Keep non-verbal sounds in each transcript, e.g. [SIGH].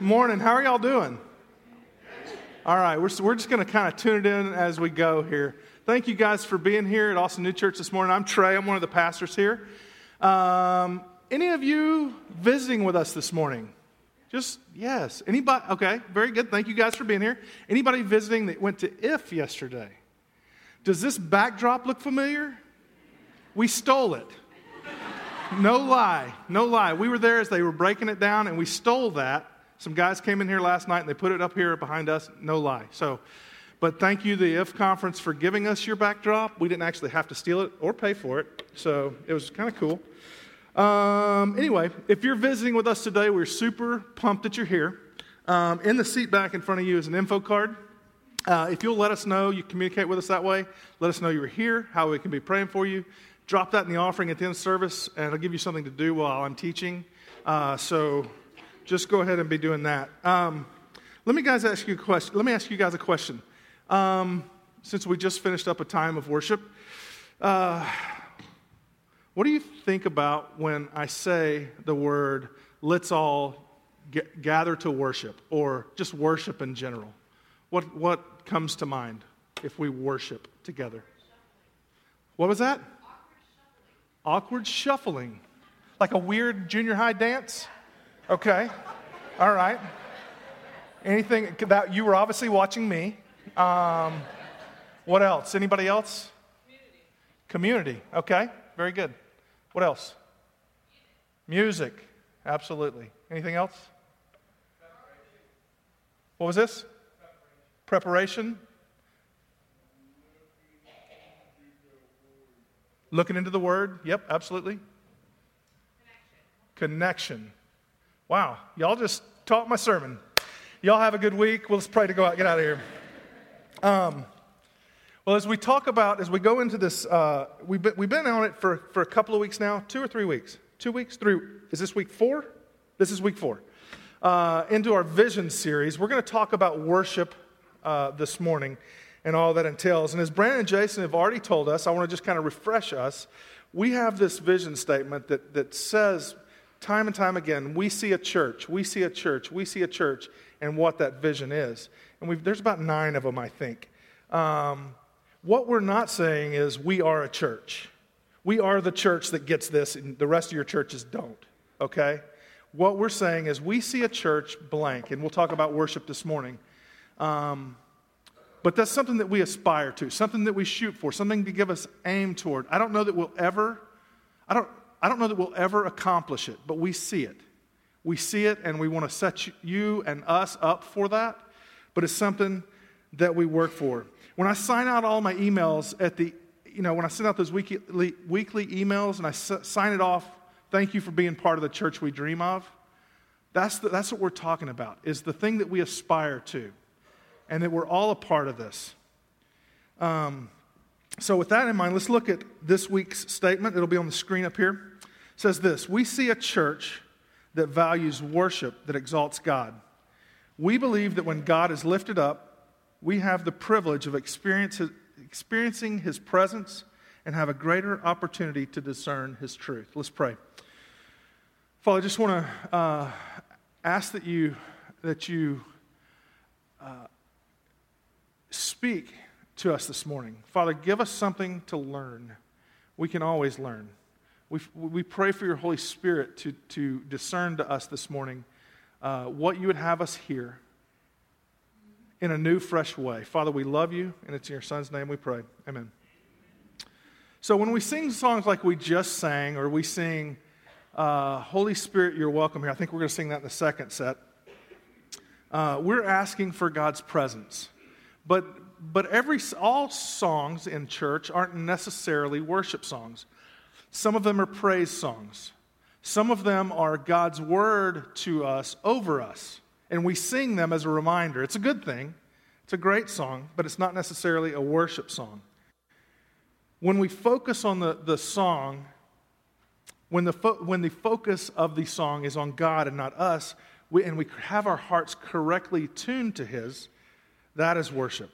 Morning. How are y'all doing? All right, we're, we're just going to kind of tune it in as we go here. Thank you guys for being here at Austin New Church this morning. I'm Trey, I'm one of the pastors here. Um, any of you visiting with us this morning? Just yes. Anybody? Okay, very good. Thank you guys for being here. Anybody visiting that went to IF yesterday? Does this backdrop look familiar? We stole it. No lie, no lie. We were there as they were breaking it down, and we stole that some guys came in here last night and they put it up here behind us. No lie. So, but thank you, the IF conference, for giving us your backdrop. We didn't actually have to steal it or pay for it. So it was kind of cool. Um, anyway, if you're visiting with us today, we're super pumped that you're here. Um, in the seat back in front of you is an info card. Uh, if you'll let us know, you communicate with us that way. Let us know you were here, how we can be praying for you. Drop that in the offering at the end of service, and it'll give you something to do while I'm teaching. Uh, so just go ahead and be doing that. Um, let me guys ask you a question. Let me ask you guys a question. Um, since we just finished up a time of worship, uh, what do you think about when I say the word "let's all gather to worship" or just worship in general? What what comes to mind if we worship together? What was that? Awkward shuffling. Awkward shuffling. Like a weird junior high dance? Okay. All right. Anything that you were obviously watching me. Um, what else? Anybody else? Community. Community. Okay. Very good. What else? Music. Music. Absolutely. Anything else? What was this? Preparation. Preparation. Looking into the Word. Yep, absolutely. Connection. Connection. Wow, y'all just taught my sermon. Y'all have a good week. Well, let's pray to go out, get out of here. Um, well, as we talk about, as we go into this, uh, we've, been, we've been on it for, for a couple of weeks now, two or three weeks. Two weeks? Three. Is this week four? This is week four. Uh, into our vision series, we're going to talk about worship uh, this morning and all that entails. And as Brandon and Jason have already told us, I want to just kind of refresh us. We have this vision statement that, that says time and time again, we see a church, we see a church, we see a church, and what that vision is. And there's about nine of them, I think. Um, what we're not saying is we are a church. We are the church that gets this, and the rest of your churches don't, okay? What we're saying is we see a church blank, and we'll talk about worship this morning. Um, but that's something that we aspire to, something that we shoot for, something to give us aim toward. I don't know that we'll ever, I don't, I don't know that we'll ever accomplish it, but we see it. We see it, and we want to set you and us up for that, but it's something that we work for. When I sign out all my emails at the, you know, when I send out those weekly, weekly emails and I s- sign it off, thank you for being part of the church we dream of, that's, the, that's what we're talking about, is the thing that we aspire to, and that we're all a part of this. Um, so, with that in mind, let's look at this week's statement. It'll be on the screen up here. It says this We see a church that values worship that exalts God. We believe that when God is lifted up, we have the privilege of experiencing his presence and have a greater opportunity to discern his truth. Let's pray. Father, I just want to uh, ask that you, that you uh, speak to us this morning. Father, give us something to learn. We can always learn. We, we pray for your Holy Spirit to, to discern to us this morning uh, what you would have us hear in a new, fresh way. Father, we love you, and it's in your Son's name we pray. Amen. So when we sing songs like we just sang, or we sing uh, Holy Spirit, you're welcome here, I think we're going to sing that in the second set. Uh, we're asking for God's presence. But but every, all songs in church aren't necessarily worship songs. Some of them are praise songs. Some of them are God's word to us over us. And we sing them as a reminder. It's a good thing, it's a great song, but it's not necessarily a worship song. When we focus on the, the song, when the, fo- when the focus of the song is on God and not us, we, and we have our hearts correctly tuned to His, that is worship.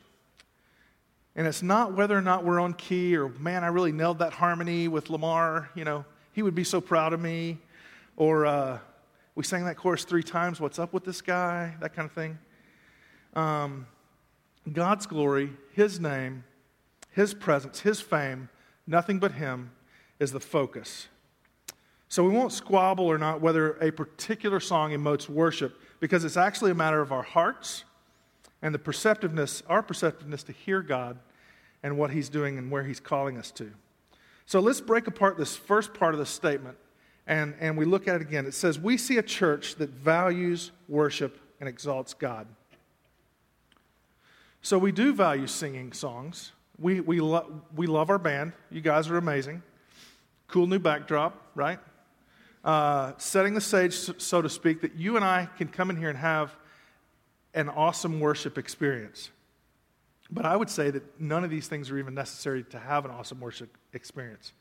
And it's not whether or not we're on key or, man, I really nailed that harmony with Lamar. You know, he would be so proud of me. Or, uh, We sang that chorus three times. What's up with this guy? That kind of thing. Um, God's glory, His name, His presence, His fame, nothing but Him is the focus. So we won't squabble or not whether a particular song emotes worship because it's actually a matter of our hearts and the perceptiveness, our perceptiveness to hear God and what He's doing and where He's calling us to. So let's break apart this first part of the statement and, and we look at it again. It says, We see a church that values worship and exalts God. So we do value singing songs. We, we, lo- we love our band. You guys are amazing. Cool new backdrop, right? Uh, setting the stage, so to speak, that you and I can come in here and have an awesome worship experience. But I would say that none of these things are even necessary to have an awesome worship experience.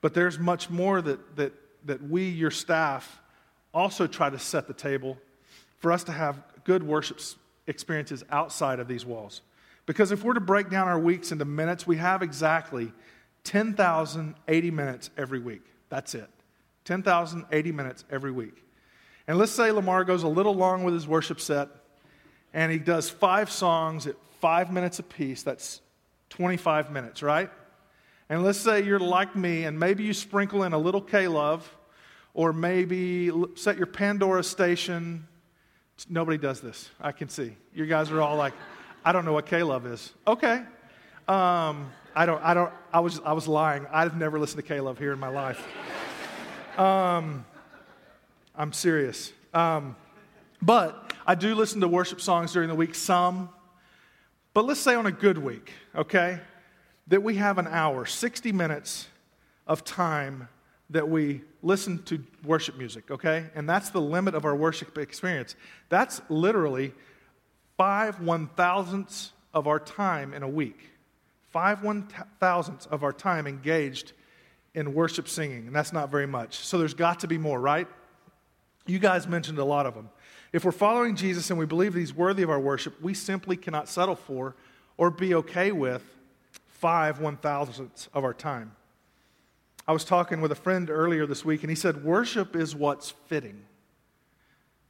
But there's much more that, that, that we, your staff, also try to set the table for us to have good worship experiences outside of these walls. Because if we're to break down our weeks into minutes, we have exactly 10,080 minutes every week. That's it. 10,080 minutes every week. And let's say Lamar goes a little long with his worship set and he does five songs at five minutes apiece. That's 25 minutes, right? And let's say you're like me and maybe you sprinkle in a little K love or maybe set your Pandora station Nobody does this. I can see. You guys are all like, I don't know what K-Love is. Okay. Um, I don't, I don't, I was, I was lying. I've never listened to K-Love here in my life. Um, I'm serious. Um, but I do listen to worship songs during the week, some. But let's say on a good week, okay, that we have an hour, 60 minutes of time that we listen to worship music, okay? And that's the limit of our worship experience. That's literally five one thousandths of our time in a week. Five one thousandths of our time engaged in worship singing, and that's not very much. So there's got to be more, right? You guys mentioned a lot of them. If we're following Jesus and we believe that he's worthy of our worship, we simply cannot settle for or be okay with five one thousandths of our time. I was talking with a friend earlier this week, and he said, Worship is what's fitting.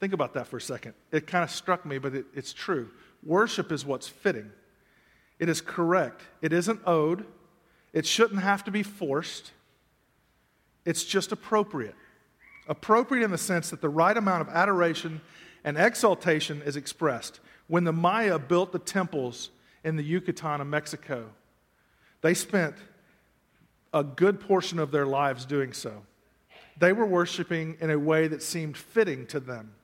Think about that for a second. It kind of struck me, but it, it's true. Worship is what's fitting. It is correct. It isn't owed. It shouldn't have to be forced. It's just appropriate. Appropriate in the sense that the right amount of adoration and exaltation is expressed. When the Maya built the temples in the Yucatan of Mexico, they spent a good portion of their lives doing so. They were worshiping in a way that seemed fitting to them.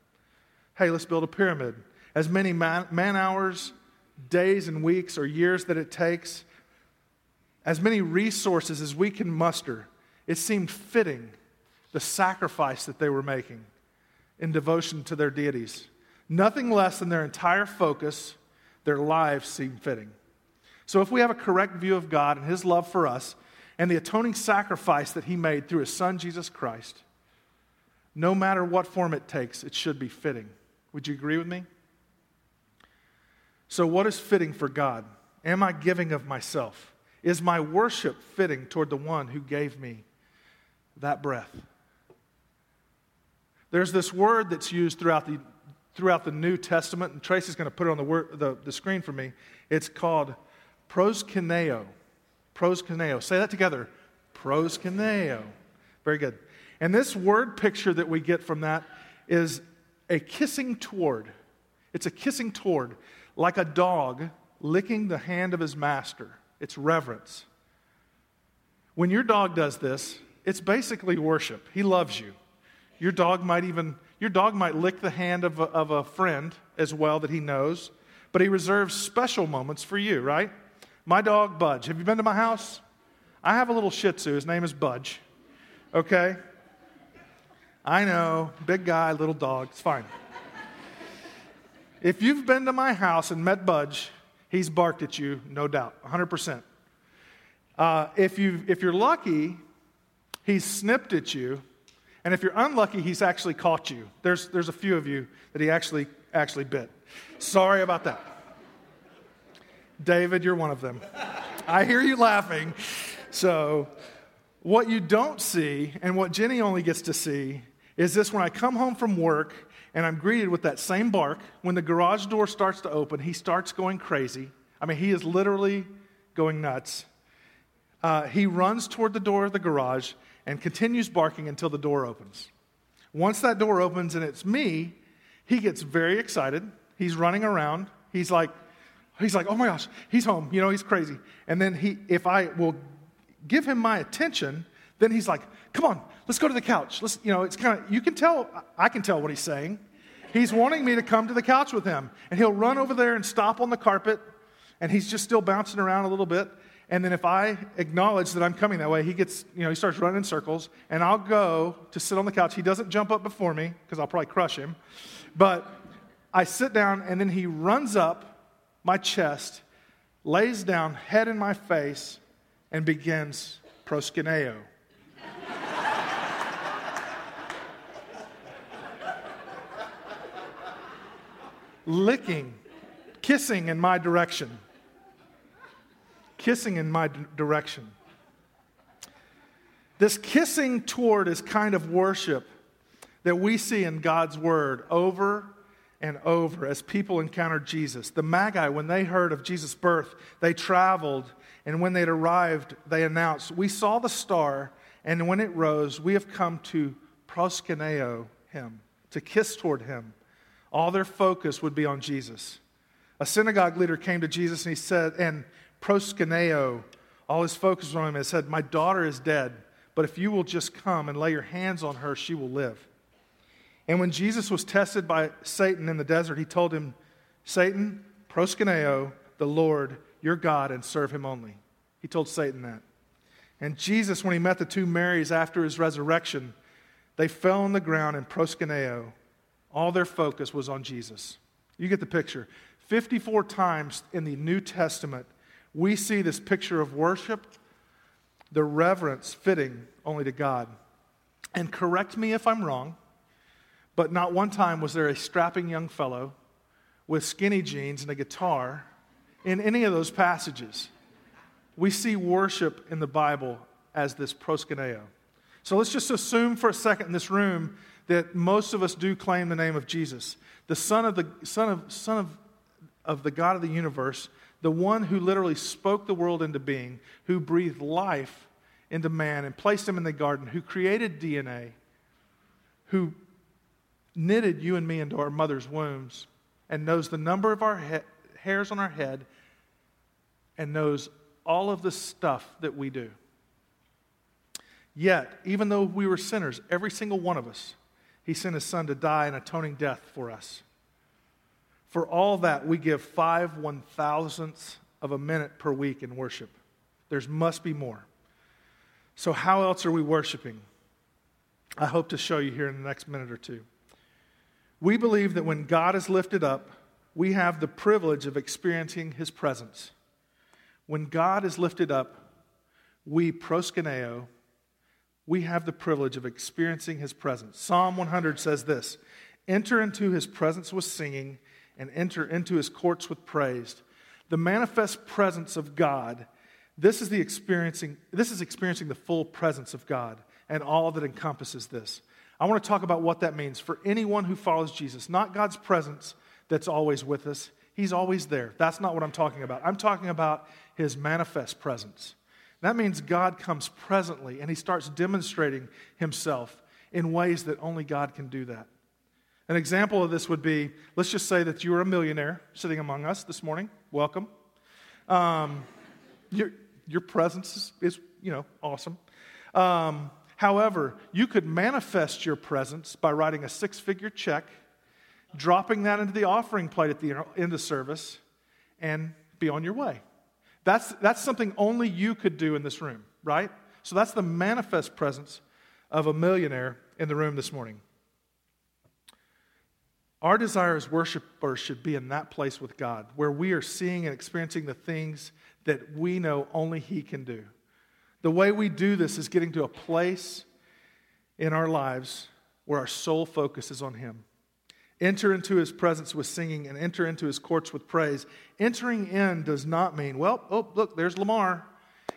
Hey, let's build a pyramid. As many man, man hours, days, and weeks or years that it takes, as many resources as we can muster, it seemed fitting the sacrifice that they were making in devotion to their deities. Nothing less than their entire focus, their lives seemed fitting. So, if we have a correct view of God and His love for us, and the atoning sacrifice that he made through his son, Jesus Christ, no matter what form it takes, it should be fitting. Would you agree with me? So, what is fitting for God? Am I giving of myself? Is my worship fitting toward the one who gave me that breath? There's this word that's used throughout the, throughout the New Testament, and Tracy's going to put it on the, word, the, the screen for me. It's called proskuneo proskuneo. Say that together. Proskuneo. Very good. And this word picture that we get from that is a kissing toward. It's a kissing toward, like a dog licking the hand of his master. It's reverence. When your dog does this, it's basically worship. He loves you. Your dog might even, your dog might lick the hand of a, of a friend as well that he knows, but he reserves special moments for you, right? My dog, Budge. Have you been to my house? I have a little shih tzu. His name is Budge. Okay? I know, big guy, little dog. It's fine. if you've been to my house and met Budge, he's barked at you, no doubt, 100%. Uh, if, you, if you're lucky, he's snipped at you. And if you're unlucky, he's actually caught you. There's, there's a few of you that he actually, actually bit. Sorry about that. David, you're one of them. I hear you laughing. So, what you don't see, and what Jenny only gets to see, is this when I come home from work and I'm greeted with that same bark, when the garage door starts to open, he starts going crazy. I mean, he is literally going nuts. Uh, he runs toward the door of the garage and continues barking until the door opens. Once that door opens and it's me, he gets very excited. He's running around. He's like, he's like, oh my gosh, he's home. You know, he's crazy. And then he, if I will give him my attention, then he's like, come on, let's go to the couch. Let's, you know, it's kind of, you can tell, I can tell what he's saying. He's wanting me to come to the couch with him. And he'll run over there and stop on the carpet. And he's just still bouncing around a little bit. And then if I acknowledge that I'm coming that way, he gets, you know, he starts running in circles. And I'll go to sit on the couch. He doesn't jump up before me because I'll probably crush him. But I sit down and then he runs up my chest, lays down, head in my face, and begins proskuneo. [LAUGHS] Licking, kissing in my direction. Kissing in my d- direction. This kissing toward is kind of worship that we see in God's word over and over as people encountered Jesus. The Magi, when they heard of Jesus' birth, they traveled, and when they'd arrived, they announced, We saw the star, and when it rose, we have come to proskuneo him, to kiss toward him. All their focus would be on Jesus. A synagogue leader came to Jesus and he said, and proskuneo, all his focus on him, and said, My daughter is dead, but if you will just come and lay your hands on her, she will live. And when Jesus was tested by Satan in the desert, he told him, Satan, proskuneo, the Lord, your God, and serve him only. He told Satan that. And Jesus, when he met the two Marys after his resurrection, they fell on the ground in proskuneo. All their focus was on Jesus. You get the picture. 54 times in the New Testament, we see this picture of worship, the reverence fitting only to God. And correct me if I'm wrong. But not one time was there a strapping young fellow with skinny jeans and a guitar in any of those passages. We see worship in the Bible as this proskuneo. So let's just assume for a second in this room that most of us do claim the name of Jesus, the Son of the, son of, son of, of the God of the universe, the one who literally spoke the world into being, who breathed life into man and placed him in the garden, who created DNA, who knitted you and me into our mother's wombs and knows the number of our he- hairs on our head and knows all of the stuff that we do. Yet, even though we were sinners, every single one of us, he sent his son to die an atoning death for us. For all that, we give five one thousandths of a minute per week in worship. There must be more. So, how else are we worshiping? I hope to show you here in the next minute or two. We believe that when God is lifted up, we have the privilege of experiencing his presence. When God is lifted up, we proskuneo, we have the privilege of experiencing his presence. Psalm 100 says this Enter into his presence with singing, and enter into his courts with praise. The manifest presence of God, this is, the experiencing, this is experiencing the full presence of God and all that encompasses this. I want to talk about what that means for anyone who follows Jesus. Not God's presence that's always with us, He's always there. That's not what I'm talking about. I'm talking about His manifest presence. That means God comes presently and He starts demonstrating Himself in ways that only God can do that. An example of this would be let's just say that you're a millionaire sitting among us this morning. Welcome. Um, your, your presence is, is, you know, awesome. Um, However, you could manifest your presence by writing a six figure check, dropping that into the offering plate at the end of service, and be on your way. That's, that's something only you could do in this room, right? So that's the manifest presence of a millionaire in the room this morning. Our desire as worshipers should be in that place with God, where we are seeing and experiencing the things that we know only He can do. The way we do this is getting to a place in our lives where our sole focus is on Him. Enter into His presence with singing and enter into His courts with praise. Entering in does not mean, well, oh, look, there's Lamar.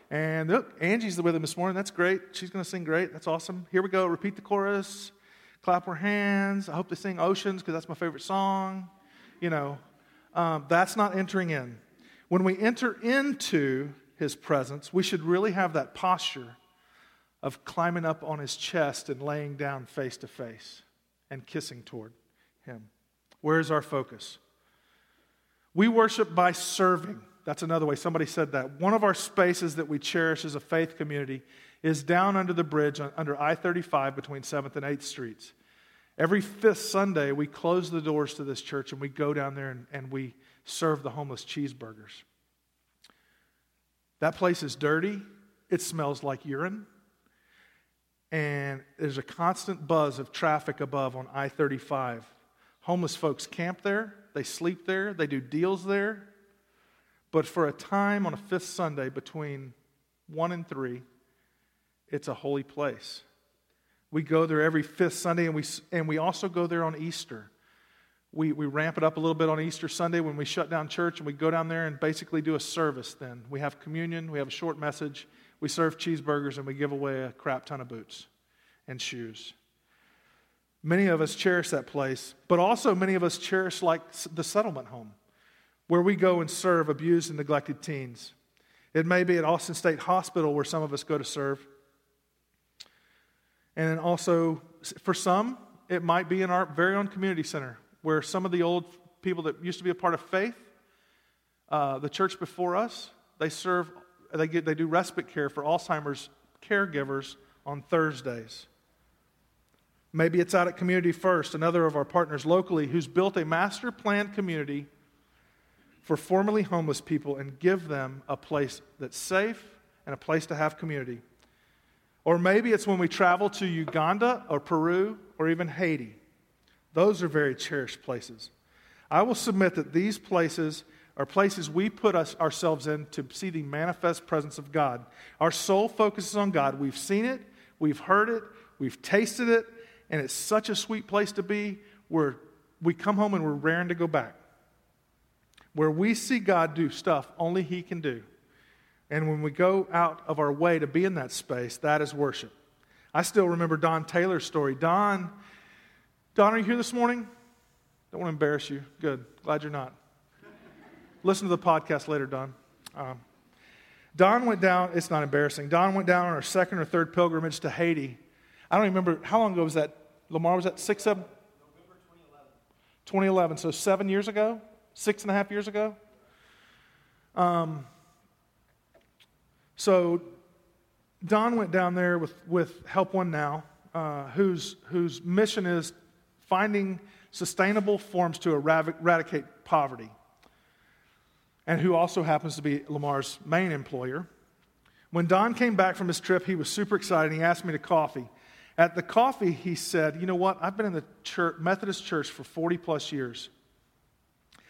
And look, Angie's with him this morning. That's great. She's going to sing great. That's awesome. Here we go. Repeat the chorus. Clap our hands. I hope they sing Oceans because that's my favorite song. You know, um, that's not entering in. When we enter into his presence, we should really have that posture of climbing up on his chest and laying down face to face and kissing toward him. Where's our focus? We worship by serving. That's another way. Somebody said that. One of our spaces that we cherish as a faith community is down under the bridge under I 35 between 7th and 8th Streets. Every fifth Sunday, we close the doors to this church and we go down there and, and we serve the homeless cheeseburgers. That place is dirty, it smells like urine, and there's a constant buzz of traffic above on I 35. Homeless folks camp there, they sleep there, they do deals there. But for a time on a fifth Sunday between 1 and 3, it's a holy place. We go there every fifth Sunday, and we, and we also go there on Easter. We, we ramp it up a little bit on Easter Sunday when we shut down church, and we go down there and basically do a service then. We have communion, we have a short message, we serve cheeseburgers, and we give away a crap ton of boots and shoes. Many of us cherish that place, but also many of us cherish like the settlement home where we go and serve abused and neglected teens. It may be at Austin State Hospital where some of us go to serve. And then also, for some, it might be in our very own community center where some of the old people that used to be a part of faith, uh, the church before us, they serve, they, get, they do respite care for Alzheimer's caregivers on Thursdays. Maybe it's out at Community First, another of our partners locally, who's built a master planned community for formerly homeless people and give them a place that's safe and a place to have community. Or maybe it's when we travel to Uganda or Peru or even Haiti. Those are very cherished places. I will submit that these places are places we put us, ourselves in to see the manifest presence of God. Our soul focuses on God. We've seen it, we've heard it, we've tasted it, and it's such a sweet place to be where we come home and we're raring to go back. Where we see God do stuff only He can do. And when we go out of our way to be in that space, that is worship. I still remember Don Taylor's story. Don, Don, are you here this morning? Don't want to embarrass you. Good. Glad you're not. Listen to the podcast later, Don. Um, Don went down, it's not embarrassing. Don went down on our second or third pilgrimage to Haiti. I don't remember, how long ago was that? Lamar, was that six, seven? November 2011. 2011, so seven years ago? Six and a half years ago? Um, so Don went down there with, with Help One Now, uh, whose, whose mission is finding sustainable forms to eradicate poverty, and who also happens to be Lamar's main employer. When Don came back from his trip, he was super excited. He asked me to coffee. At the coffee, he said, You know what? I've been in the church, Methodist church for 40 plus years,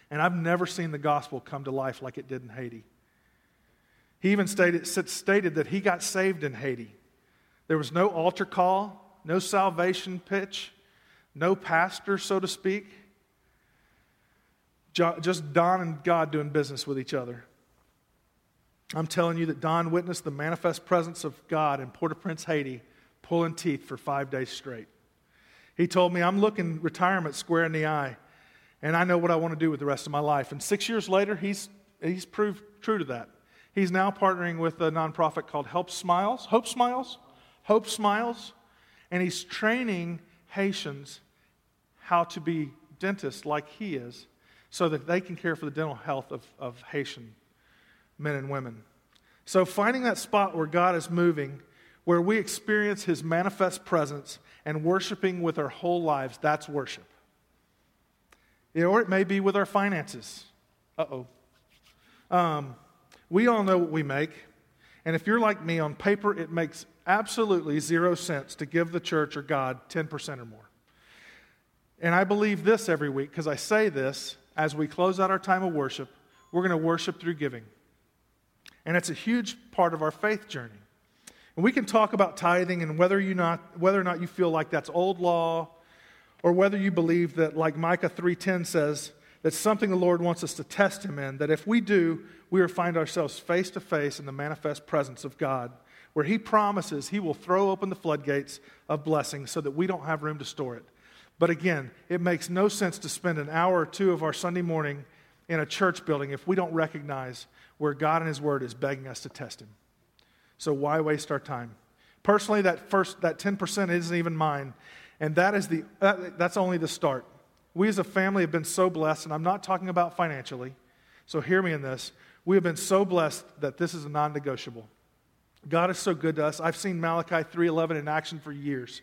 and I've never seen the gospel come to life like it did in Haiti. He even stated, stated that he got saved in Haiti. There was no altar call, no salvation pitch, no pastor, so to speak. Just Don and God doing business with each other. I'm telling you that Don witnessed the manifest presence of God in Port au Prince, Haiti, pulling teeth for five days straight. He told me, I'm looking retirement square in the eye, and I know what I want to do with the rest of my life. And six years later, he's, he's proved true to that. He's now partnering with a nonprofit called Help Smiles, Hope Smiles, Hope Smiles, and he's training Haitians how to be dentists like he is so that they can care for the dental health of, of Haitian men and women. So, finding that spot where God is moving, where we experience his manifest presence and worshiping with our whole lives, that's worship. Or it may be with our finances. Uh oh. Um, we all know what we make. And if you're like me, on paper, it makes absolutely zero sense to give the church or God 10% or more. And I believe this every week because I say this as we close out our time of worship. We're going to worship through giving. And it's a huge part of our faith journey. And we can talk about tithing and whether, you not, whether or not you feel like that's old law or whether you believe that, like Micah 3.10 says, that's something the Lord wants us to test Him in, that if we do, we will find ourselves face to face in the manifest presence of God. where He promises He will throw open the floodgates of blessing so that we don't have room to store it. But again, it makes no sense to spend an hour or two of our Sunday morning in a church building if we don't recognize where God and His Word is begging us to test Him. So why waste our time? Personally, that first that 10% isn't even mine, and that is the that, that's only the start. We as a family have been so blessed, and I'm not talking about financially. So hear me in this. We have been so blessed that this is a non-negotiable. God is so good to us. I've seen Malachi 3:11 in action for years.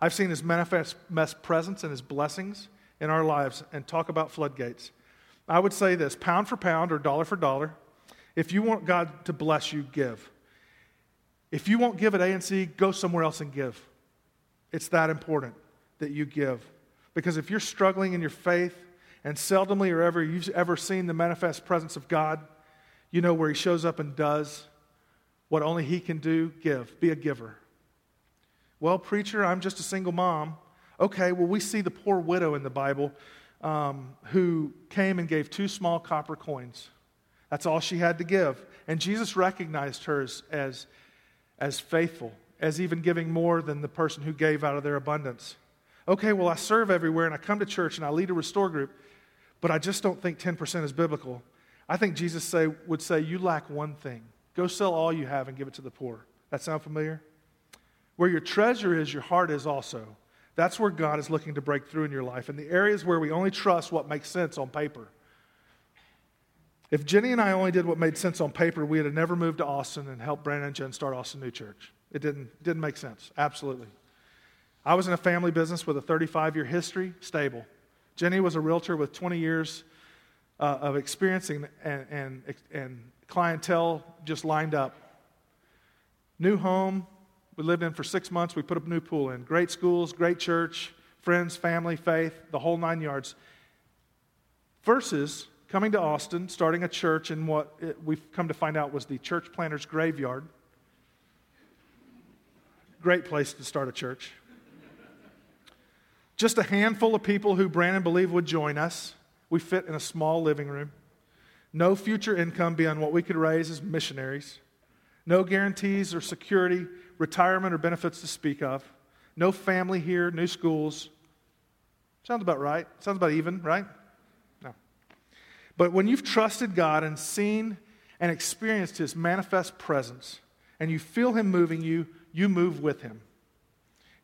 I've seen his manifest presence and his blessings in our lives and talk about floodgates. I would say this, pound for pound or dollar for dollar, if you want God to bless you, give. If you won't give at ANC, go somewhere else and give. It's that important that you give. Because if you're struggling in your faith, and seldomly or ever you've ever seen the manifest presence of God, you know where He shows up and does what only He can do give. Be a giver. Well, preacher, I'm just a single mom. Okay, well, we see the poor widow in the Bible um, who came and gave two small copper coins. That's all she had to give. And Jesus recognized her as, as as faithful, as even giving more than the person who gave out of their abundance. Okay, well, I serve everywhere and I come to church and I lead a restore group, but I just don't think 10% is biblical. I think Jesus say, would say, You lack one thing. Go sell all you have and give it to the poor. That sound familiar? Where your treasure is, your heart is also. That's where God is looking to break through in your life. In the areas where we only trust what makes sense on paper. If Jenny and I only did what made sense on paper, we would have never moved to Austin and helped Brandon and Jen start Austin New Church. It didn't, didn't make sense, absolutely. I was in a family business with a 35 year history, stable. Jenny was a realtor with 20 years uh, of experiencing and, and, and clientele just lined up. New home, we lived in for six months. We put a new pool in. Great schools, great church, friends, family, faith, the whole nine yards. Versus coming to Austin, starting a church in what we've come to find out was the church planter's graveyard. Great place to start a church. Just a handful of people who Brandon believed would join us. We fit in a small living room. No future income beyond what we could raise as missionaries. No guarantees or security, retirement, or benefits to speak of. No family here, new schools. Sounds about right. Sounds about even, right? No. But when you've trusted God and seen and experienced His manifest presence, and you feel Him moving you, you move with Him.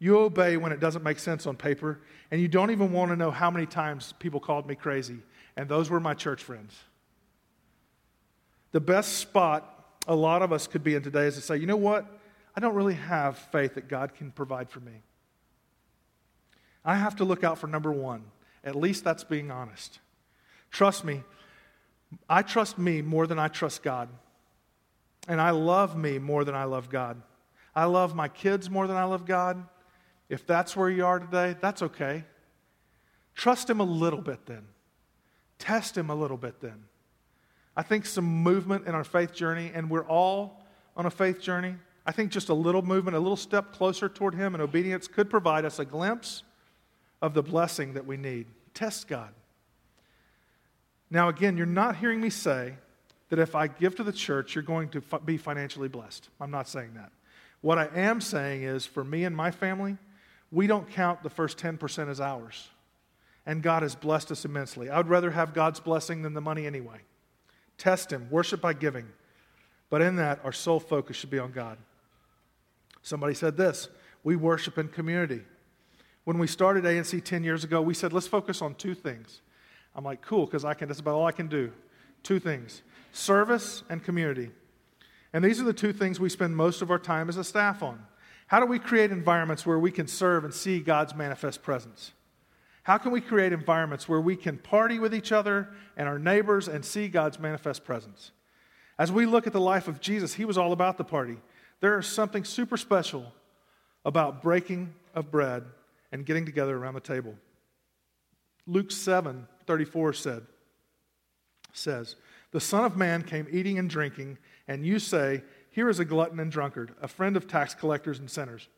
You obey when it doesn't make sense on paper, and you don't even want to know how many times people called me crazy, and those were my church friends. The best spot a lot of us could be in today is to say, you know what? I don't really have faith that God can provide for me. I have to look out for number one. At least that's being honest. Trust me, I trust me more than I trust God. And I love me more than I love God. I love my kids more than I love God. If that's where you are today, that's okay. Trust Him a little bit then. Test Him a little bit then. I think some movement in our faith journey, and we're all on a faith journey. I think just a little movement, a little step closer toward Him in obedience could provide us a glimpse of the blessing that we need. Test God. Now, again, you're not hearing me say that if I give to the church, you're going to be financially blessed. I'm not saying that. What I am saying is for me and my family, we don't count the first 10% as ours. And God has blessed us immensely. I would rather have God's blessing than the money anyway. Test Him, worship by giving. But in that, our sole focus should be on God. Somebody said this we worship in community. When we started ANC 10 years ago, we said, let's focus on two things I'm like, cool, because I can, that's about all I can do. Two things service and community. And these are the two things we spend most of our time as a staff on. How do we create environments where we can serve and see God's manifest presence? How can we create environments where we can party with each other and our neighbors and see God's manifest presence? As we look at the life of Jesus, he was all about the party. There is something super special about breaking of bread and getting together around the table. Luke 7 34 said, says, The Son of Man came eating and drinking, and you say, Here is a glutton and drunkard, a friend of tax collectors and sinners.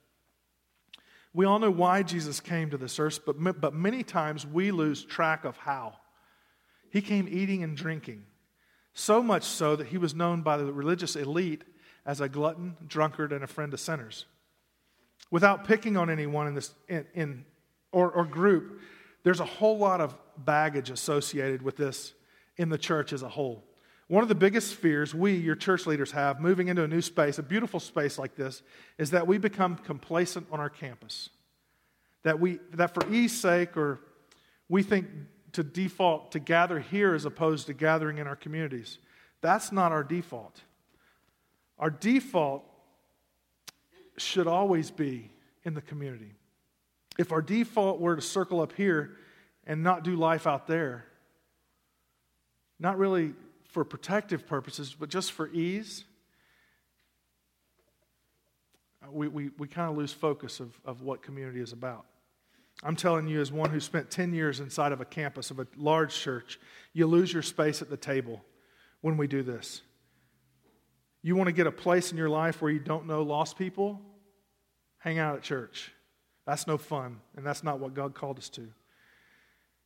We all know why Jesus came to this earth, but, but many times we lose track of how. He came eating and drinking, so much so that he was known by the religious elite as a glutton, drunkard, and a friend of sinners. Without picking on anyone in this in, in or, or group, there's a whole lot of baggage associated with this in the church as a whole. One of the biggest fears we, your church leaders, have moving into a new space, a beautiful space like this, is that we become complacent on our campus. That, we, that for ease sake, or we think to default to gather here as opposed to gathering in our communities. That's not our default. Our default should always be in the community. If our default were to circle up here and not do life out there, not really for protective purposes, but just for ease, uh, we, we, we kind of lose focus of, of what community is about. I'm telling you, as one who spent 10 years inside of a campus of a large church, you lose your space at the table when we do this. You want to get a place in your life where you don't know lost people? Hang out at church. That's no fun, and that's not what God called us to.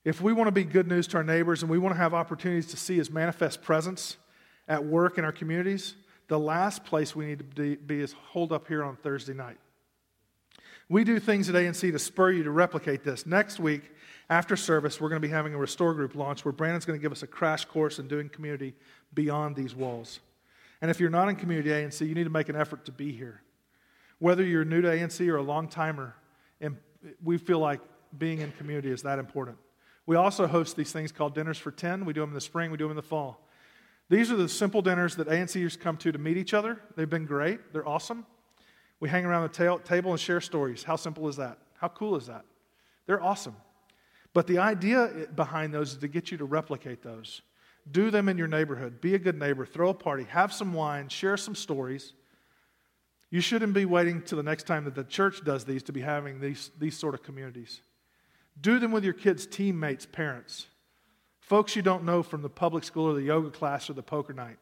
If we want to be good news to our neighbors and we want to have opportunities to see His manifest presence at work in our communities, the last place we need to be is holed up here on Thursday night. We do things at ANC to spur you to replicate this. Next week, after service, we're going to be having a Restore Group launch where Brandon's going to give us a crash course in doing community beyond these walls. And if you're not in community ANC, you need to make an effort to be here. Whether you're new to ANC or a long timer, and we feel like being in community is that important. We also host these things called dinners for 10. We do them in the spring, we do them in the fall. These are the simple dinners that ANCers come to to meet each other. They've been great, they're awesome. We hang around the ta- table and share stories. How simple is that? How cool is that? They're awesome. But the idea behind those is to get you to replicate those. Do them in your neighborhood. Be a good neighbor. Throw a party. Have some wine. Share some stories. You shouldn't be waiting till the next time that the church does these to be having these, these sort of communities. Do them with your kids' teammates, parents, folks you don't know from the public school or the yoga class or the poker night.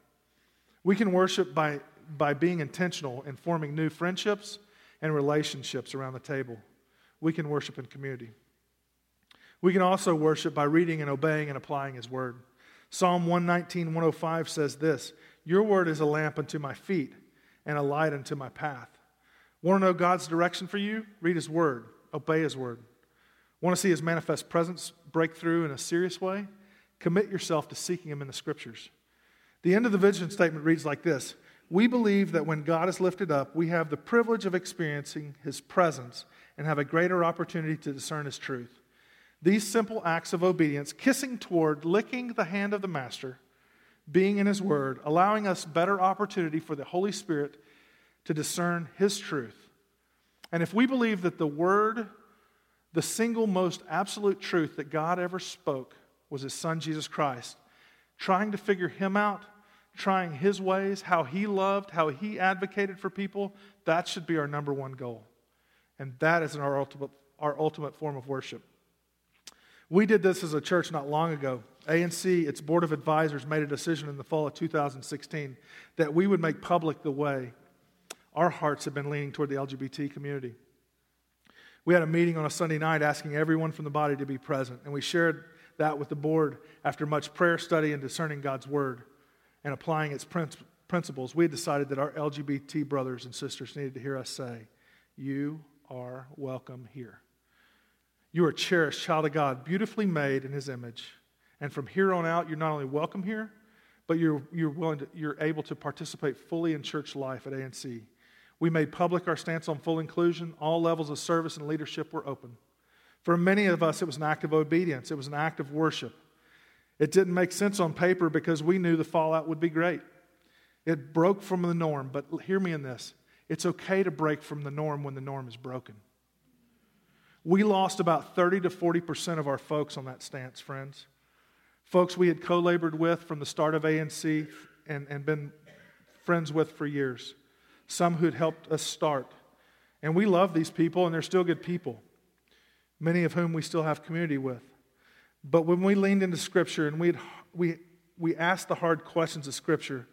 We can worship by, by being intentional in forming new friendships and relationships around the table. We can worship in community. We can also worship by reading and obeying and applying His word. Psalm 119, 105 says this Your word is a lamp unto my feet and a light unto my path. Want to know God's direction for you? Read His Word, obey His Word. Want to see His manifest presence break through in a serious way? Commit yourself to seeking Him in the Scriptures. The end of the vision statement reads like this We believe that when God is lifted up, we have the privilege of experiencing His presence and have a greater opportunity to discern His truth. These simple acts of obedience, kissing toward, licking the hand of the Master, being in His Word, allowing us better opportunity for the Holy Spirit to discern His truth. And if we believe that the Word, the single most absolute truth that God ever spoke, was His Son, Jesus Christ, trying to figure Him out, trying His ways, how He loved, how He advocated for people, that should be our number one goal. And that is our ultimate, our ultimate form of worship. We did this as a church not long ago. ANC, its board of advisors, made a decision in the fall of 2016 that we would make public the way our hearts have been leaning toward the LGBT community. We had a meeting on a Sunday night asking everyone from the body to be present, and we shared that with the board after much prayer study and discerning God's word and applying its principles. We decided that our LGBT brothers and sisters needed to hear us say, You are welcome here. You are a cherished child of God, beautifully made in His image. And from here on out, you're not only welcome here, but you're, you're, willing to, you're able to participate fully in church life at ANC. We made public our stance on full inclusion. All levels of service and leadership were open. For many of us, it was an act of obedience, it was an act of worship. It didn't make sense on paper because we knew the fallout would be great. It broke from the norm, but hear me in this it's okay to break from the norm when the norm is broken. We lost about 30 to 40% of our folks on that stance, friends. Folks we had co labored with from the start of ANC and, and been friends with for years. Some who had helped us start. And we love these people, and they're still good people, many of whom we still have community with. But when we leaned into Scripture and we we, we asked the hard questions of Scripture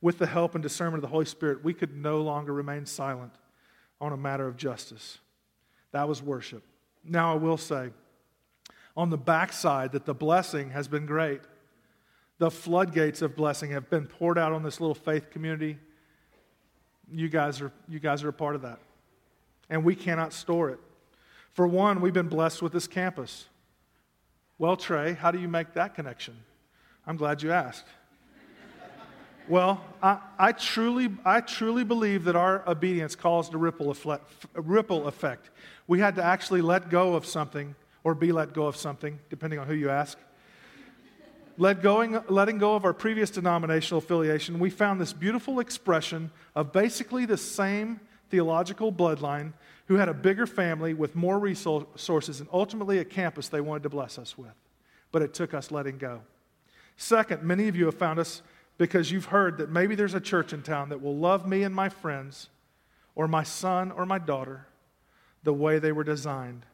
with the help and discernment of the Holy Spirit, we could no longer remain silent on a matter of justice. That was worship. Now, I will say, on the backside, that the blessing has been great. The floodgates of blessing have been poured out on this little faith community. You guys are, you guys are a part of that. And we cannot store it. For one, we've been blessed with this campus. Well, Trey, how do you make that connection? I'm glad you asked. well, I, I, truly, I truly believe that our obedience caused a ripple effect, a ripple effect. We had to actually let go of something or be let go of something, depending on who you ask. Let going, letting go of our previous denominational affiliation, we found this beautiful expression of basically the same theological bloodline who had a bigger family with more resources and ultimately a campus they wanted to bless us with. But it took us letting go. Second, many of you have found us because you've heard that maybe there's a church in town that will love me and my friends, or my son or my daughter, the way they were designed.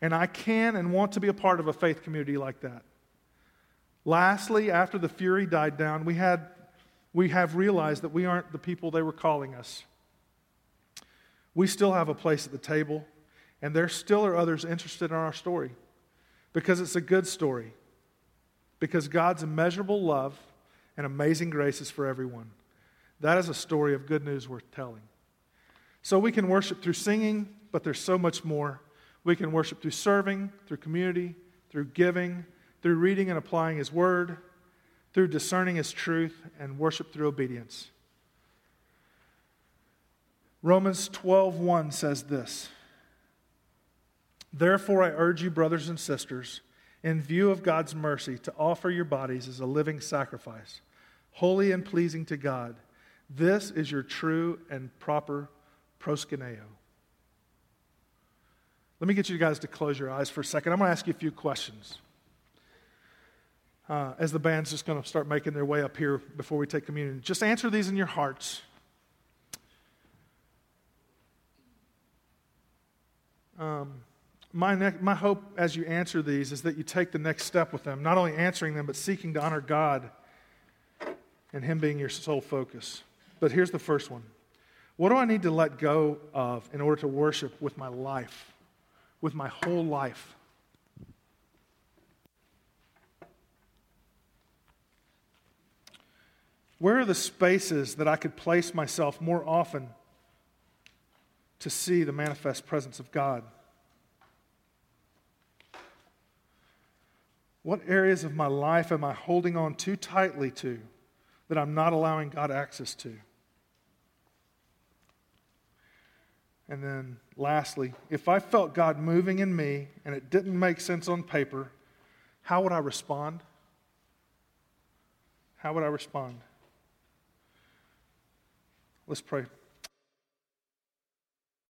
And I can and want to be a part of a faith community like that. Lastly, after the fury died down, we, had, we have realized that we aren't the people they were calling us. We still have a place at the table, and there still are others interested in our story because it's a good story, because God's immeasurable love and amazing grace is for everyone. That is a story of good news worth telling. So we can worship through singing, but there's so much more. We can worship through serving, through community, through giving, through reading and applying His Word, through discerning His truth, and worship through obedience. Romans 12:1 says this. Therefore I urge you brothers and sisters in view of God's mercy to offer your bodies as a living sacrifice holy and pleasing to God this is your true and proper proskuneo Let me get you guys to close your eyes for a second I'm going to ask you a few questions uh, as the band's just going to start making their way up here before we take communion. Just answer these in your hearts. Um, my, ne- my hope as you answer these is that you take the next step with them, not only answering them, but seeking to honor God and Him being your sole focus. But here's the first one What do I need to let go of in order to worship with my life, with my whole life? Where are the spaces that I could place myself more often to see the manifest presence of God? What areas of my life am I holding on too tightly to that I'm not allowing God access to? And then, lastly, if I felt God moving in me and it didn't make sense on paper, how would I respond? How would I respond? Let's pray.